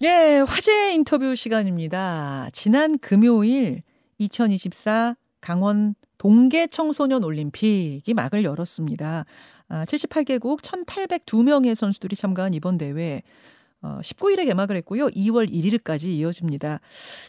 예, 화제 인터뷰 시간입니다. 지난 금요일 2024 강원 동계 청소년 올림픽이 막을 열었습니다. 아, 78개국 1,802명의 선수들이 참가한 이번 대회 어, 19일에 개막을 했고요. 2월 1일까지 이어집니다.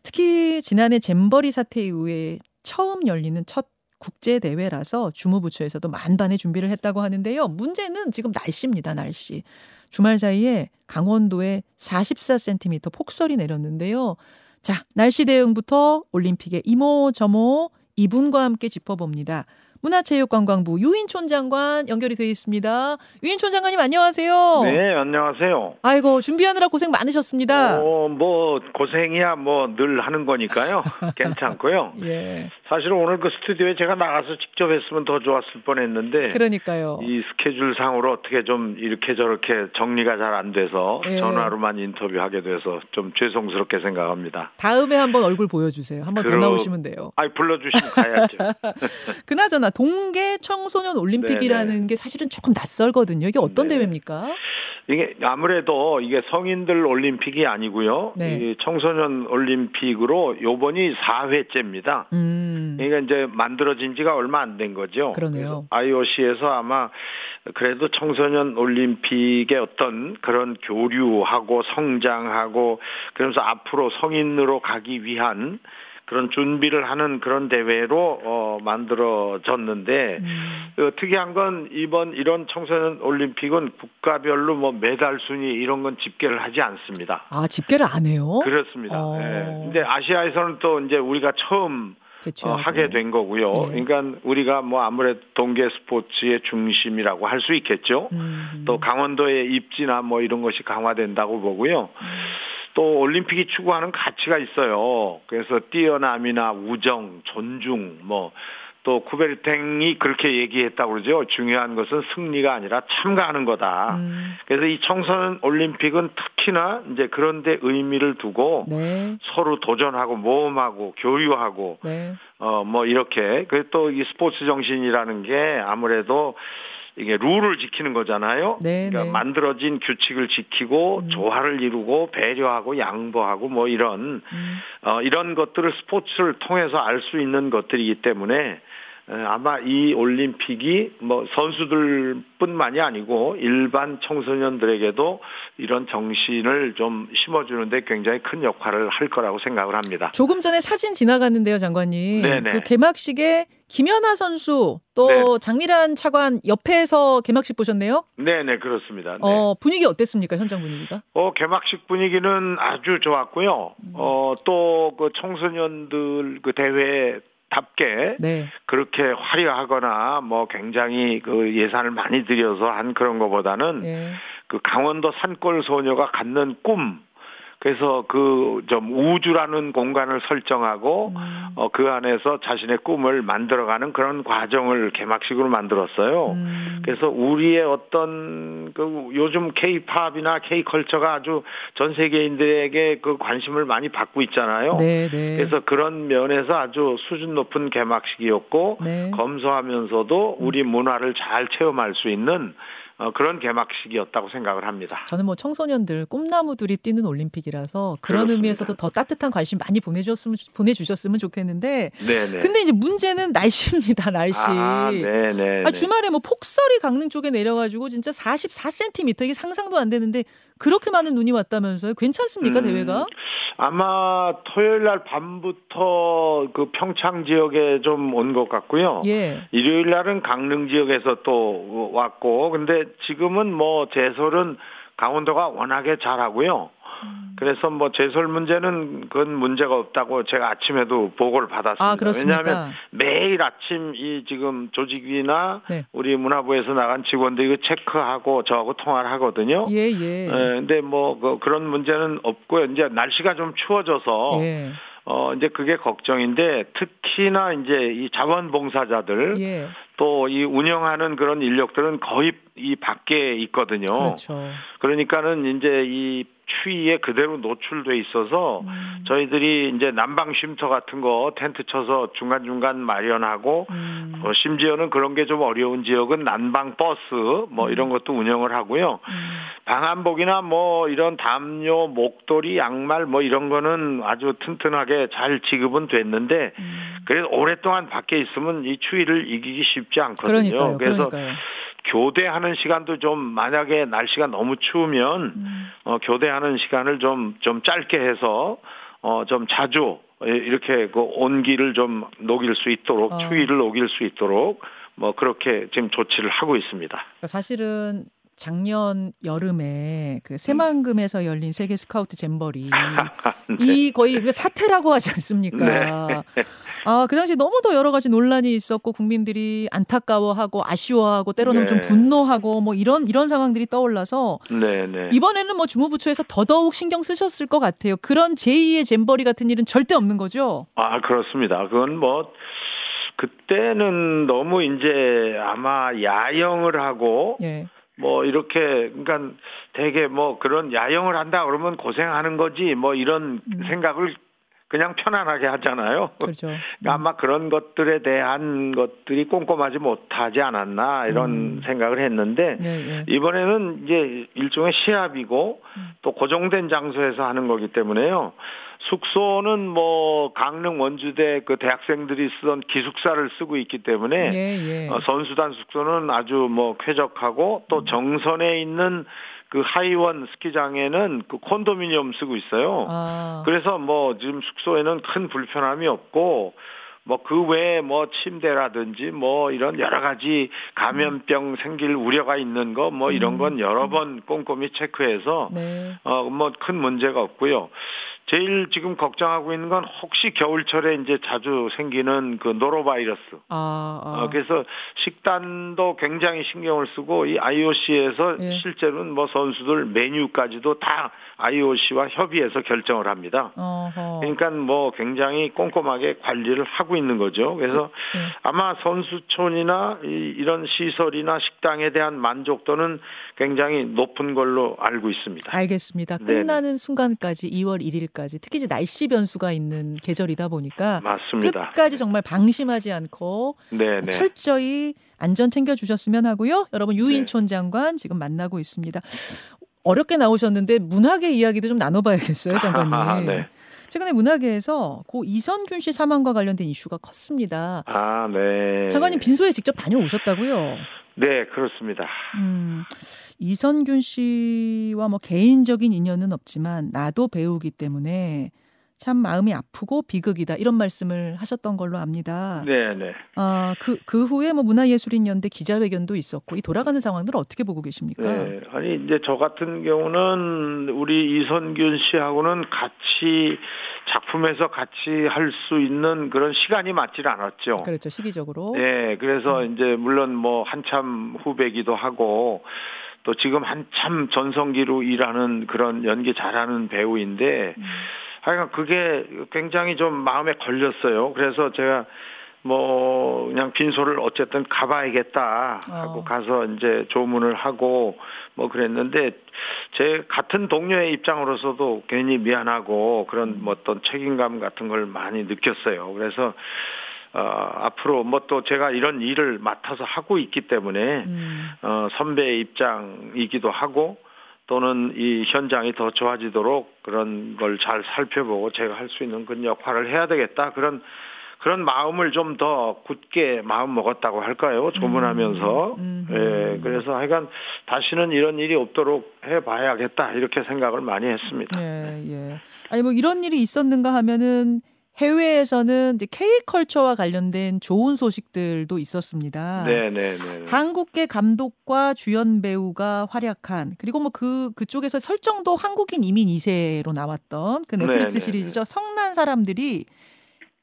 특히 지난해 잼버리 사태 이후에 처음 열리는 첫 국제 대회라서 주무부처에서도 만반의 준비를 했다고 하는데요. 문제는 지금 날씨입니다. 날씨. 주말 사이에 강원도에 44cm 폭설이 내렸는데요. 자, 날씨 대응부터 올림픽의 이모저모 이분과 함께 짚어봅니다. 문화체육관광부 유인촌 장관 연결이 되어 있습니다. 유인촌 장관님 안녕하세요. 네, 안녕하세요. 아이고 준비하느라 고생 많으셨습니다. 어, 뭐 고생이야 뭐 늘 하는 거니까요. 괜찮고요. 예. 사실 오늘 그 스튜디오에 제가 나가서 직접 했으면 더 좋았을 뻔했는데 그러니까요. 이 스케줄 상으로 어떻게 좀 이렇게 저렇게 정리가 잘 안 돼서 예. 전화로만 인터뷰하게 돼서 좀 죄송스럽게 생각합니다. 다음에 한번 얼굴 보여주세요. 한번 더 나오시면 돼요. 아이 불러주시면 가야죠. 그나저나 동계 청소년 올림픽이라는 게 사실은 조금 낯설거든요. 이게 어떤 네. 대회입니까? 이게 아무래도 이게 성인들 올림픽이 아니고요. 네. 이 청소년 올림픽으로 요번이 4회째입니다. 음. 그러니까 이제 만들어진 지가 얼마 안 된 거죠. 그러네요. IOC에서 아마 그래도 청소년 올림픽의 어떤 그런 교류하고 성장하고 그러면서 앞으로 성인으로 가기 위한 그런 준비를 하는 그런 대회로 어 만들어졌는데 음. 어, 특이한 건 이번 이런 청소년 올림픽은 국가별로 뭐 메달 순위 이런 건 집계를 하지 않습니다. 아 집계를 안 해요? 그렇습니다. 어. 예. 근데 아시아에서는 또 이제 우리가 처음 어. 하게 된 거고요. 예. 그러니까 우리가 뭐 아무래도 동계 스포츠의 중심이라고 할 수 있겠죠. 음. 또 강원도의 입지나 뭐 이런 것이 강화된다고 보고요. 음. 또 올림픽이 추구하는 가치가 있어요. 그래서 뛰어남이나 우정, 존중, 뭐 또 쿠베르탱이 그렇게 얘기했다고 그러죠. 중요한 것은 승리가 아니라 참가하는 거다. 음. 그래서 이 청소년 올림픽은 특히나 이제 그런데 의미를 두고 네. 서로 도전하고 모험하고 교류하고 네. 어뭐 이렇게 그또이 스포츠 정신이라는 게 아무래도 이게 룰을 지키는 거잖아요. 네, 그러니까 네. 만들어진 규칙을 지키고 음. 조화를 이루고 배려하고 양보하고 뭐 이런 음. 어 이런 것들을 스포츠를 통해서 알 수 있는 것들이기 때문에 에, 아마 이 올림픽이 뭐 선수들뿐만이 아니고 일반 청소년들에게도 이런 정신을 좀 심어주는데 굉장히 큰 역할을 할 거라고 생각을 합니다. 조금 전에 사진 지나갔는데요, 장관님. 네네. 그 개막식에 김연아 선수 또 네. 장미란 차관 옆에서 개막식 보셨네요. 네네 그렇습니다. 네. 어 분위기 어땠습니까? 현장 분위기가? 어, 개막식 분위기는 아주 좋았고요. 어, 또 그 청소년들 그 대회 답게 네. 그렇게 화려하거나 뭐 굉장히 그 예산을 많이 들여서 한 그런 거보다는 예. 그 강원도 산골 소녀가 갖는 꿈 그래서 그 좀 우주라는 공간을 설정하고 음. 어, 그 안에서 자신의 꿈을 만들어가는 그런 과정을 개막식으로 만들었어요. 음. 그래서 우리의 어떤 그 요즘 K-팝이나 K-컬처가 아주 전 세계인들에게 그 관심을 많이 받고 있잖아요. 네, 네. 그래서 그런 면에서 아주 수준 높은 개막식이었고 네. 검소하면서도 우리 문화를 잘 체험할 수 있는 어, 그런 개막식이었다고 생각을 합니다. 저는 뭐 청소년들 꿈나무들이 뛰는 올림픽이라서 그런 그렇습니다. 의미에서도 더 따뜻한 관심 많이 보내주셨으면 보내주셨으면 좋겠는데 네네. 근데 이제 문제는 날씨입니다 날씨. 아, 네네. 아, 주말에 뭐 폭설이 강릉 쪽에 내려가지고 진짜 44cm 이게 상상도 안 되는데 그렇게 많은 눈이 왔다면서요? 괜찮습니까 음, 대회가? 아마 토요일 날 밤부터 그 평창 지역에 좀 온 것 같고요. 예. 일요일 날은 강릉 지역에서 또 왔고, 근데 지금은 뭐 제설은 강원도가 워낙에 잘하고요. 음. 그래서 뭐 제설 문제는 그건 문제가 없다고 제가 아침에도 보고를 받았습니다. 아? 왜냐하면 매일 아침 이 지금 조직위나 네. 우리 문화부에서 나간 직원들이 이거 체크하고 저하고 통화를 하거든요. 예 예. 예, 근데 뭐 그, 그런 문제는 없고요. 이제 날씨가 좀 추워져서 예. 어 이제 그게 걱정인데 특히나 이제 이 자원봉사자들 예. 또이 운영하는 그런 인력들은 거의 이 밖에 있거든요. 그렇죠. 그러니까는 이제 이 추위에 그대로 노출돼 있어서 음. 저희들이 이제 난방 쉼터 같은 거 텐트 쳐서 중간 중간 마련하고 음. 어, 심지어는 그런 게 좀 어려운 지역은 난방 버스 뭐 이런 것도 운영을 하고요. 음. 방한복이나 뭐 이런 담요, 목도리, 양말 뭐 이런 거는 아주 튼튼하게 잘 지급은 됐는데 음. 그래도 오랫동안 밖에 있으면 이 추위를 이기기 쉽지 않거든요. 그러니까요. 그래서 그러니까요. 교대하는 시간도 좀 만약에 날씨가 너무 추우면 음. 어, 교대하는 시간을 좀좀 짧게 해서 어, 좀 자주 이렇게 그 온기를 좀 녹일 수 있도록 어. 추위를 녹일 수 있도록 뭐 그렇게 지금 조치를 하고 있습니다. 그러니까 사실은 작년 여름에 그 새만금에서 열린 세계 스카우트 잼버리 이 거의 우리가 사태라고 하지 않습니까? 네. 아, 그 당시 너무도 여러 가지 논란이 있었고 국민들이 안타까워하고 아쉬워하고 때로는 좀 네. 분노하고 뭐 이런 이런 상황들이 떠올라서 네, 네. 이번에는 뭐 주무부처에서 더더욱 신경 쓰셨을 것 같아요. 그런 제2의 잼버리 같은 일은 절대 없는 거죠. 아, 그렇습니다. 그건 뭐, 그때는 너무 이제 아마 야영을 하고, 예. 뭐 이렇게, 그러니까 되게 뭐 그런 야영을 한다 그러면 고생하는 거지, 뭐 이런 음. 생각을 그냥 편안하게 하잖아요. 그렇죠. 그러니까 아마 그런 것들에 대한 것들이 꼼꼼하지 못하지 않았나 이런 음. 생각을 했는데, 예, 예. 이번에는 이제 일종의 시합이고 음. 또 고정된 장소에서 하는 거기 때문에요. 숙소는 뭐 강릉 원주대 그 대학생들이 쓰던 기숙사를 쓰고 있기 때문에 예, 예. 어, 선수단 숙소는 아주 뭐 쾌적하고 또 정선에 있는 그 하이원 스키장에는 그 콘도미니엄 쓰고 있어요. 아. 그래서 뭐 지금 숙소에는 큰 불편함이 없고 뭐 그 외에 뭐 침대라든지 뭐 이런 여러 가지 감염병 생길 우려가 있는 거 뭐 이런 건 여러 번 꼼꼼히 체크해서 네. 어뭐 큰 문제가 없고요. 제일 지금 걱정하고 있는 건 혹시 겨울철에 이제 자주 생기는 그 노로바이러스. 아, 아. 어, 그래서 식단도 굉장히 신경을 쓰고 이 IOC에서 예. 실제로는 뭐 선수들 메뉴까지도 다 IOC와 협의해서 결정을 합니다. 어허. 그러니까 뭐 굉장히 꼼꼼하게 관리를 하고 있는 거죠. 그래서 예. 아마 선수촌이나 이- 이런 시설이나 식당에 대한 만족도는 굉장히 높은 걸로 알고 있습니다. 알겠습니다. 끝나는 순간까지 2월 1일까지 특히 이제 날씨 변수가 있는 계절이다 보니까 맞습니다. 끝까지 정말 방심하지 않고 네, 네. 철저히 안전 챙겨 주셨으면 하고요. 여러분 유인촌 네. 장관 장관 지금 만나고 있습니다. 어렵게 나오셨는데 문학의 이야기도 좀 나눠봐야겠어요, 장관님. 아, 네. 최근에 문학계에서 고 이선균 씨 사망과 관련된 이슈가 컸습니다. 아, 네. 장관님 빈소에 직접 다녀오셨다고요? 네, 그렇습니다. 음, 이선균 씨와 뭐 개인적인 인연은 없지만 나도 배우기 때문에 참 마음이 아프고 비극이다 이런 말씀을 하셨던 걸로 압니다. 네, 네. 아, 그, 그 후에 뭐 문화예술인연대 기자회견도 있었고 이 돌아가는 상황들 어떻게 보고 계십니까? 네. 아니, 이제 저 같은 경우는 우리 이선균 씨하고는 같이 작품에서 같이 할 수 있는 그런 시간이 맞질 않았죠. 그렇죠. 시기적으로. 네, 그래서 이제 물론 뭐 한참 후배기도 하고 또 지금 한참 전성기로 일하는 그런 연기 잘하는 배우인데 음. 하여간 그게 굉장히 좀 마음에 걸렸어요. 그래서 제가 뭐 그냥 빈소를 어쨌든 가봐야겠다 하고 어. 가서 이제 조문을 하고 뭐 그랬는데 제 같은 동료의 입장으로서도 괜히 미안하고 그런 뭐 어떤 책임감 같은 걸 많이 느꼈어요. 그래서 어 앞으로 뭐 또 제가 이런 일을 맡아서 하고 있기 때문에 음. 어, 선배의 입장이기도 하고 또는 이 현장이 더 좋아지도록 그런 걸 잘 살펴보고 제가 할 수 있는 그런 역할을 해야 되겠다 그런 그런 마음을 좀 더 굳게 마음 먹었다고 할까요 조문하면서 음, 음. 예 그래서 하여간 다시는 이런 일이 없도록 해봐야겠다 이렇게 생각을 많이 했습니다. 예, 예. 아니 뭐 이런 일이 있었는가 하면은 해외에서는 이제 K컬처와 관련된 좋은 소식들도 있었습니다. 네네네. 한국계 감독과 주연 배우가 활약한 그리고 뭐 그 그쪽에서 설정도 한국인 이민 2세로 나왔던 그 넷플릭스 네네네. 시리즈죠. 성난 사람들이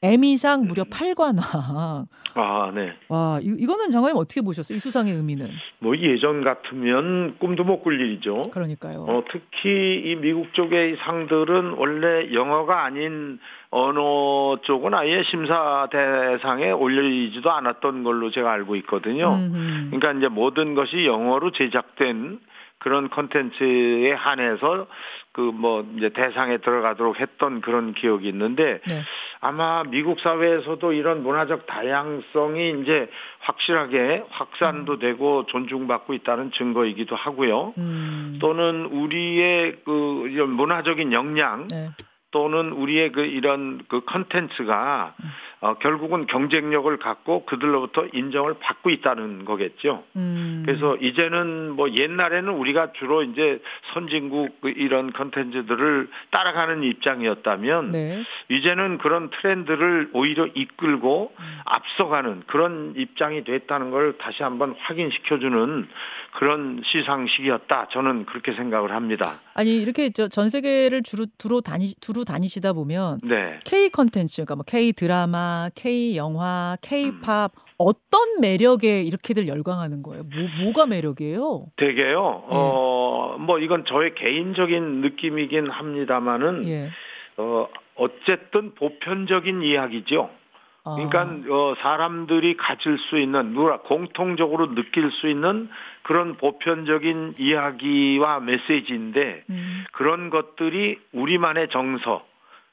에미상 무려 8관왕. 아 네. 와, 이, 이거는 장관님 어떻게 보셨어요? 이 수상의 의미는. 뭐 예전 같으면 꿈도 못 꿀 일이죠. 그러니까요. 어, 특히 이 미국 쪽의 이 상들은 원래 영어가 아닌 언어 쪽은 아예 심사 대상에 올려지지도 않았던 걸로 제가 알고 있거든요. 음흠. 그러니까 이제 모든 것이 영어로 제작된 그런 컨텐츠에 한해서 그 뭐 이제 대상에 들어가도록 했던 그런 기억이 있는데 네. 아마 미국 사회에서도 이런 문화적 다양성이 이제 확실하게 확산도 되고 존중받고 있다는 증거이기도 하고요. 음. 또는 우리의 그 이런 문화적인 역량 네. 또는 우리의 그 이런 그 컨텐츠가 어, 결국은 경쟁력을 갖고 그들로부터 인정을 받고 있다는 거겠죠. 음. 그래서 이제는 뭐 옛날에는 우리가 주로 이제 선진국 그 이런 컨텐츠들을 따라가는 입장이었다면 네. 이제는 그런 트렌드를 오히려 이끌고 앞서가는 그런 입장이 됐다는 걸 다시 한번 확인시켜주는 그런 시상식이었다. 저는 그렇게 생각을 합니다. 아니 이렇게 저 전 세계를 주로 두루 다니 두루 다니시다 보면 네. K 컨텐츠 그러니까 뭐 K 드라마, K 영화, K 음. 팝 어떤 매력에 이렇게들 열광하는 거예요? 뭐 뭐가 매력이에요? 되게요. 예. 어, 뭐 이건 저의 개인적인 느낌이긴 합니다만은 예. 어, 어쨌든 보편적인 이야기죠. 아. 그러니까 어, 사람들이 가질 수 있는 누가 공통적으로 느낄 수 있는 그런 보편적인 이야기와 메시지인데 음. 그런 것들이 우리만의 정서.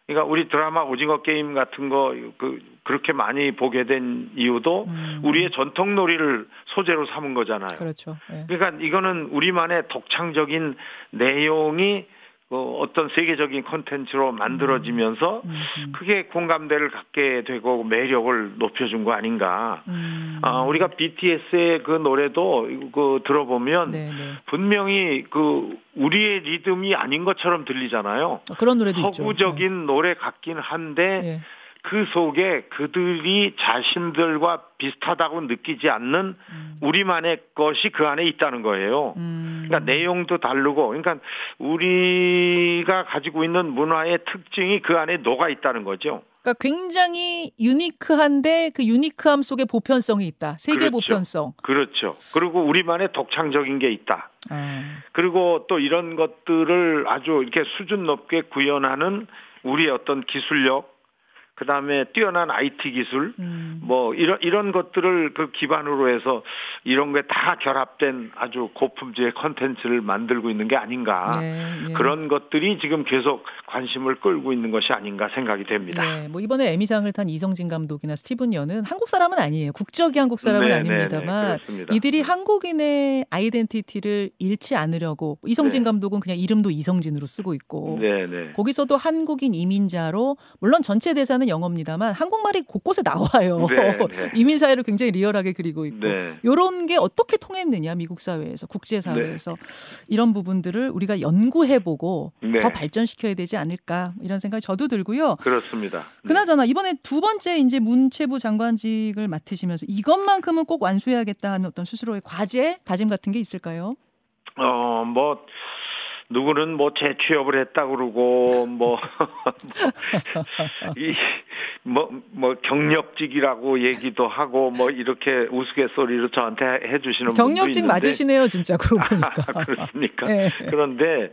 그러니까 우리 드라마 오징어 게임 같은 거 그 그렇게 많이 보게 된 이유도 음. 우리의 전통 놀이를 소재로 삼은 거잖아요. 그렇죠. 예. 그러니까 이거는 우리만의 독창적인 내용이 어, 어떤 세계적인 콘텐츠로 만들어지면서 음, 음. 크게 공감대를 갖게 되고 매력을 높여준 거 아닌가. 음. 아, 우리가 BTS의 그 노래도 그 들어보면 네, 네. 분명히 그 우리의 리듬이 아닌 것처럼 들리잖아요. 어, 그런 노래도 있죠. 서구적인 노래 같긴 한데 예. 예. 그 속에 그들이 자신들과 비슷하다고 느끼지 않는 음. 우리만의 것이 그 안에 있다는 거예요. 음. 그러니까 내용도 다르고, 그러니까 우리가 가지고 있는 문화의 특징이 그 안에 녹아 있다는 거죠. 그러니까 굉장히 유니크한데 그 유니크함 속에 보편성이 있다. 세계 그렇죠. 보편성. 그렇죠. 그리고 우리만의 독창적인 게 있다. 아. 그리고 또 이런 것들을 아주 이렇게 수준 높게 구현하는 우리의 어떤 기술력, 그 다음에 뛰어난 IT 기술, 음. 뭐 이런 이런 것들을 그 기반으로 해서 이런 게 다 결합된 아주 고품질의 컨텐츠를 만들고 있는 게 아닌가. 예, 예. 그런 것들이 지금 계속 관심을 끌고 있는 것이 아닌가 생각이 됩니다. 예, 뭐 이번에 에미상을 탄 이성진 감독이나 스티븐 연은 한국 사람은 아니에요. 국적이 한국 사람은 네, 아닙니다만 네, 네, 그렇습니다. 이들이 한국인의 아이덴티티를 잃지 않으려고 이성진 네. 감독은 그냥 이름도 이성진으로 쓰고 있고 네, 네. 거기서도 한국인 이민자로 물론 전체 대사는 영어입니다만 한국말이 곳곳에 나와요. 네, 네. 이민 사회를 굉장히 리얼하게 그리고 있고 네. 요런 게 어떻게 통했느냐 미국 사회에서 국제 사회에서 이런 부분들을 우리가 연구해보고 네. 더 발전시켜야 되지 않을까 이런 생각이 저도 들고요. 그렇습니다. 네. 그나저나 이번에 두 번째 이제 문체부 장관직을 맡으시면서 이것만큼은 꼭 완수해야겠다 하는 어떤 스스로의 과제 다짐 같은 게 있을까요? 어, 뭐, 누구는 뭐 재취업을 했다 그러고, 뭐, 이, 뭐, 뭐, 경력직이라고 얘기도 하고, 뭐, 이렇게 우스갯소리로 저한테 해주시는 분도 경력직 있는데. 맞으시네요, 진짜 그러고 보니까. 아, 그렇습니까? 예. 그런데,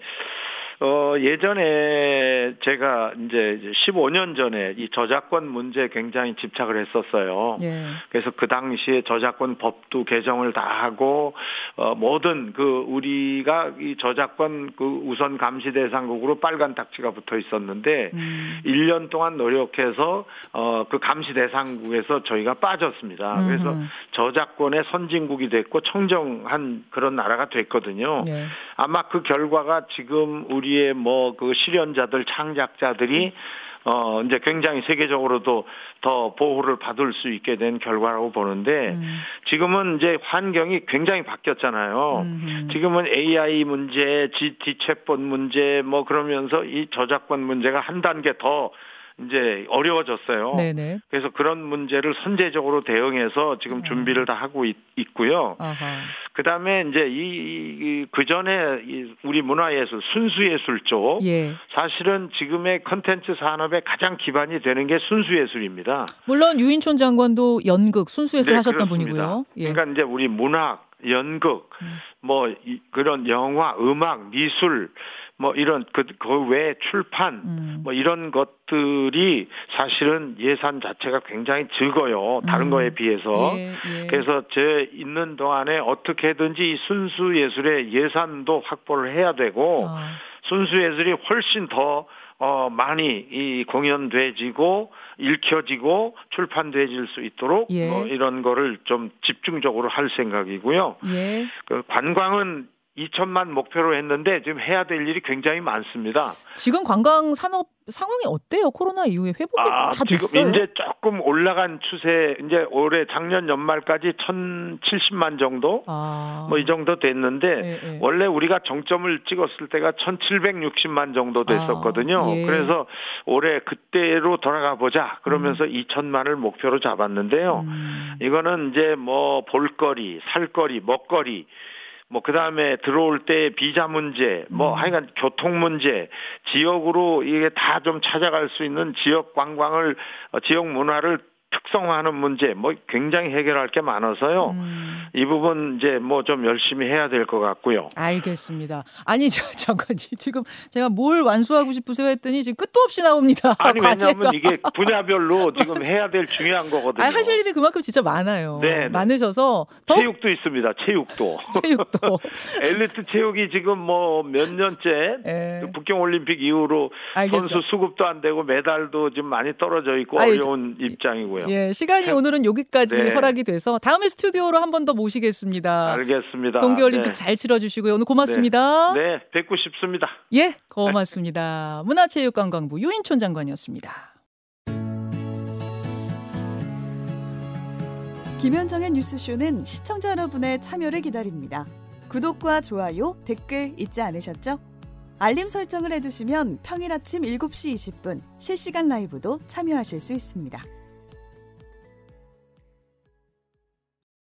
어, 예전에 제가 이제 15년 전에 이 저작권 문제에 굉장히 집착을 했었어요. 예. 그래서 그 당시에 저작권 법도 개정을 다 하고 어 모든 그 우리가 이 저작권 그 우선 감시 대상국으로 빨간 딱지가 붙어 있었는데 음. 1년 동안 노력해서 어 그 감시 대상국에서 저희가 빠졌습니다. 그래서 음흠. 저작권의 선진국이 됐고 청정한 그런 나라가 됐거든요. 예. 아마 그 결과가 지금 우리 의뭐그 실현자들 창작자들이 어 이제 굉장히 세계적으로도 더 보호를 받을 수 있게 된 결과라고 보는데 음. 지금은 이제 환경이 굉장히 바뀌었잖아요. 음흠. 지금은 AI 문제, GT 챗봇 문제 뭐 그러면서 이 저작권 문제가 한 단계 더 이제 어려워졌어요. 네네. 그래서 그런 문제를 선제적으로 대응해서 지금 준비를 다 하고 있, 고요. 그 다음에 이제 이, 그 전에 우리 문화예술, 순수예술 쪽. 예. 사실은 지금의 컨텐츠 산업의 가장 기반이 되는 게 순수예술입니다. 물론 유인촌 장관도 연극 순수예술 네, 하셨던 그렇습니다. 분이고요. 예. 그러니까 이제 우리 문학, 연극, 음. 뭐 이- 그런 영화, 음악, 미술, 뭐 이런 그, 그 외에 출판 음. 뭐 이런 것들이 사실은 예산 자체가 굉장히 적어요. 다른 음. 거에 비해서. 예, 예. 그래서 제 있는 동안에 어떻게든지 이 순수 예술의 예산도 확보를 해야 되고 아, 순수 예술이 훨씬 더 어, 많이 이 공연돼지고 읽혀지고 출판돼질 수 있도록 예. 뭐 이런 거를 좀 집중적으로 할 생각이고요. 예. 그 관광은 2천만 목표로 했는데 지금 해야 될 일이 굉장히 많습니다. 지금 관광 산업 상황이 어때요? 코로나 이후에 회복이 아, 다 지금 됐어요? 이제 조금 올라간 추세, 이제 올해 작년 연말까지 1,070만 정도? 아. 뭐이 정도 됐는데, 예, 예. 원래 우리가 정점을 찍었을 때가 1,760만 정도 됐었거든요. 아, 예. 그래서 올해 그때로 돌아가 보자. 그러면서 2천만을 목표로 잡았는데요. 음. 이거는 이제 뭐 볼거리, 살거리, 먹거리, 뭐 그 다음에 들어올 때 비자 문제, 뭐 음. 하여간 교통 문제, 지역으로 이게 다 좀 찾아갈 수 있는 지역 관광을 어, 지역 문화를 특성화하는 문제, 뭐 굉장히 해결할 게 많아서요. 음. 이 부분 이제 뭐 좀 열심히 해야 될 것 같고요. 알겠습니다. 아니 저 잠깐 지금 제가 뭘 완수하고 싶으세요 했더니 지금 끝도 없이 나옵니다. 아니 과제가. 왜냐하면 이게 분야별로 지금 해야 될 중요한 거거든요. 아니, 하실 일이 그만큼 진짜 많아요. 네, 네. 많으셔서 더 체육도 있습니다. 체육도. 체육도 엘리트 체육이 지금 뭐 몇 년째 예. 북경 올림픽 이후로 알겠습니다. 선수 수급도 안 되고 메달도 지금 많이 떨어져 있고 아니, 어려운 입장이고요. 예, 시간이 오늘은 여기까지 네. 허락이 돼서 다음에 스튜디오로 한 번 더 모시겠습니다. 알겠습니다. 동계올림픽 네. 잘 치러주시고요. 오늘 고맙습니다. 네, 뵙고 싶습니다. 예, 고맙습니다. 문화체육관광부 유인촌 장관이었습니다. 김현정의 뉴스쇼는 시청자 여러분의 참여를 기다립니다. 구독과 좋아요, 댓글 잊지 않으셨죠? 알림 설정을 해두시면 평일 아침 7시 20분 실시간 라이브도 참여하실 수 있습니다.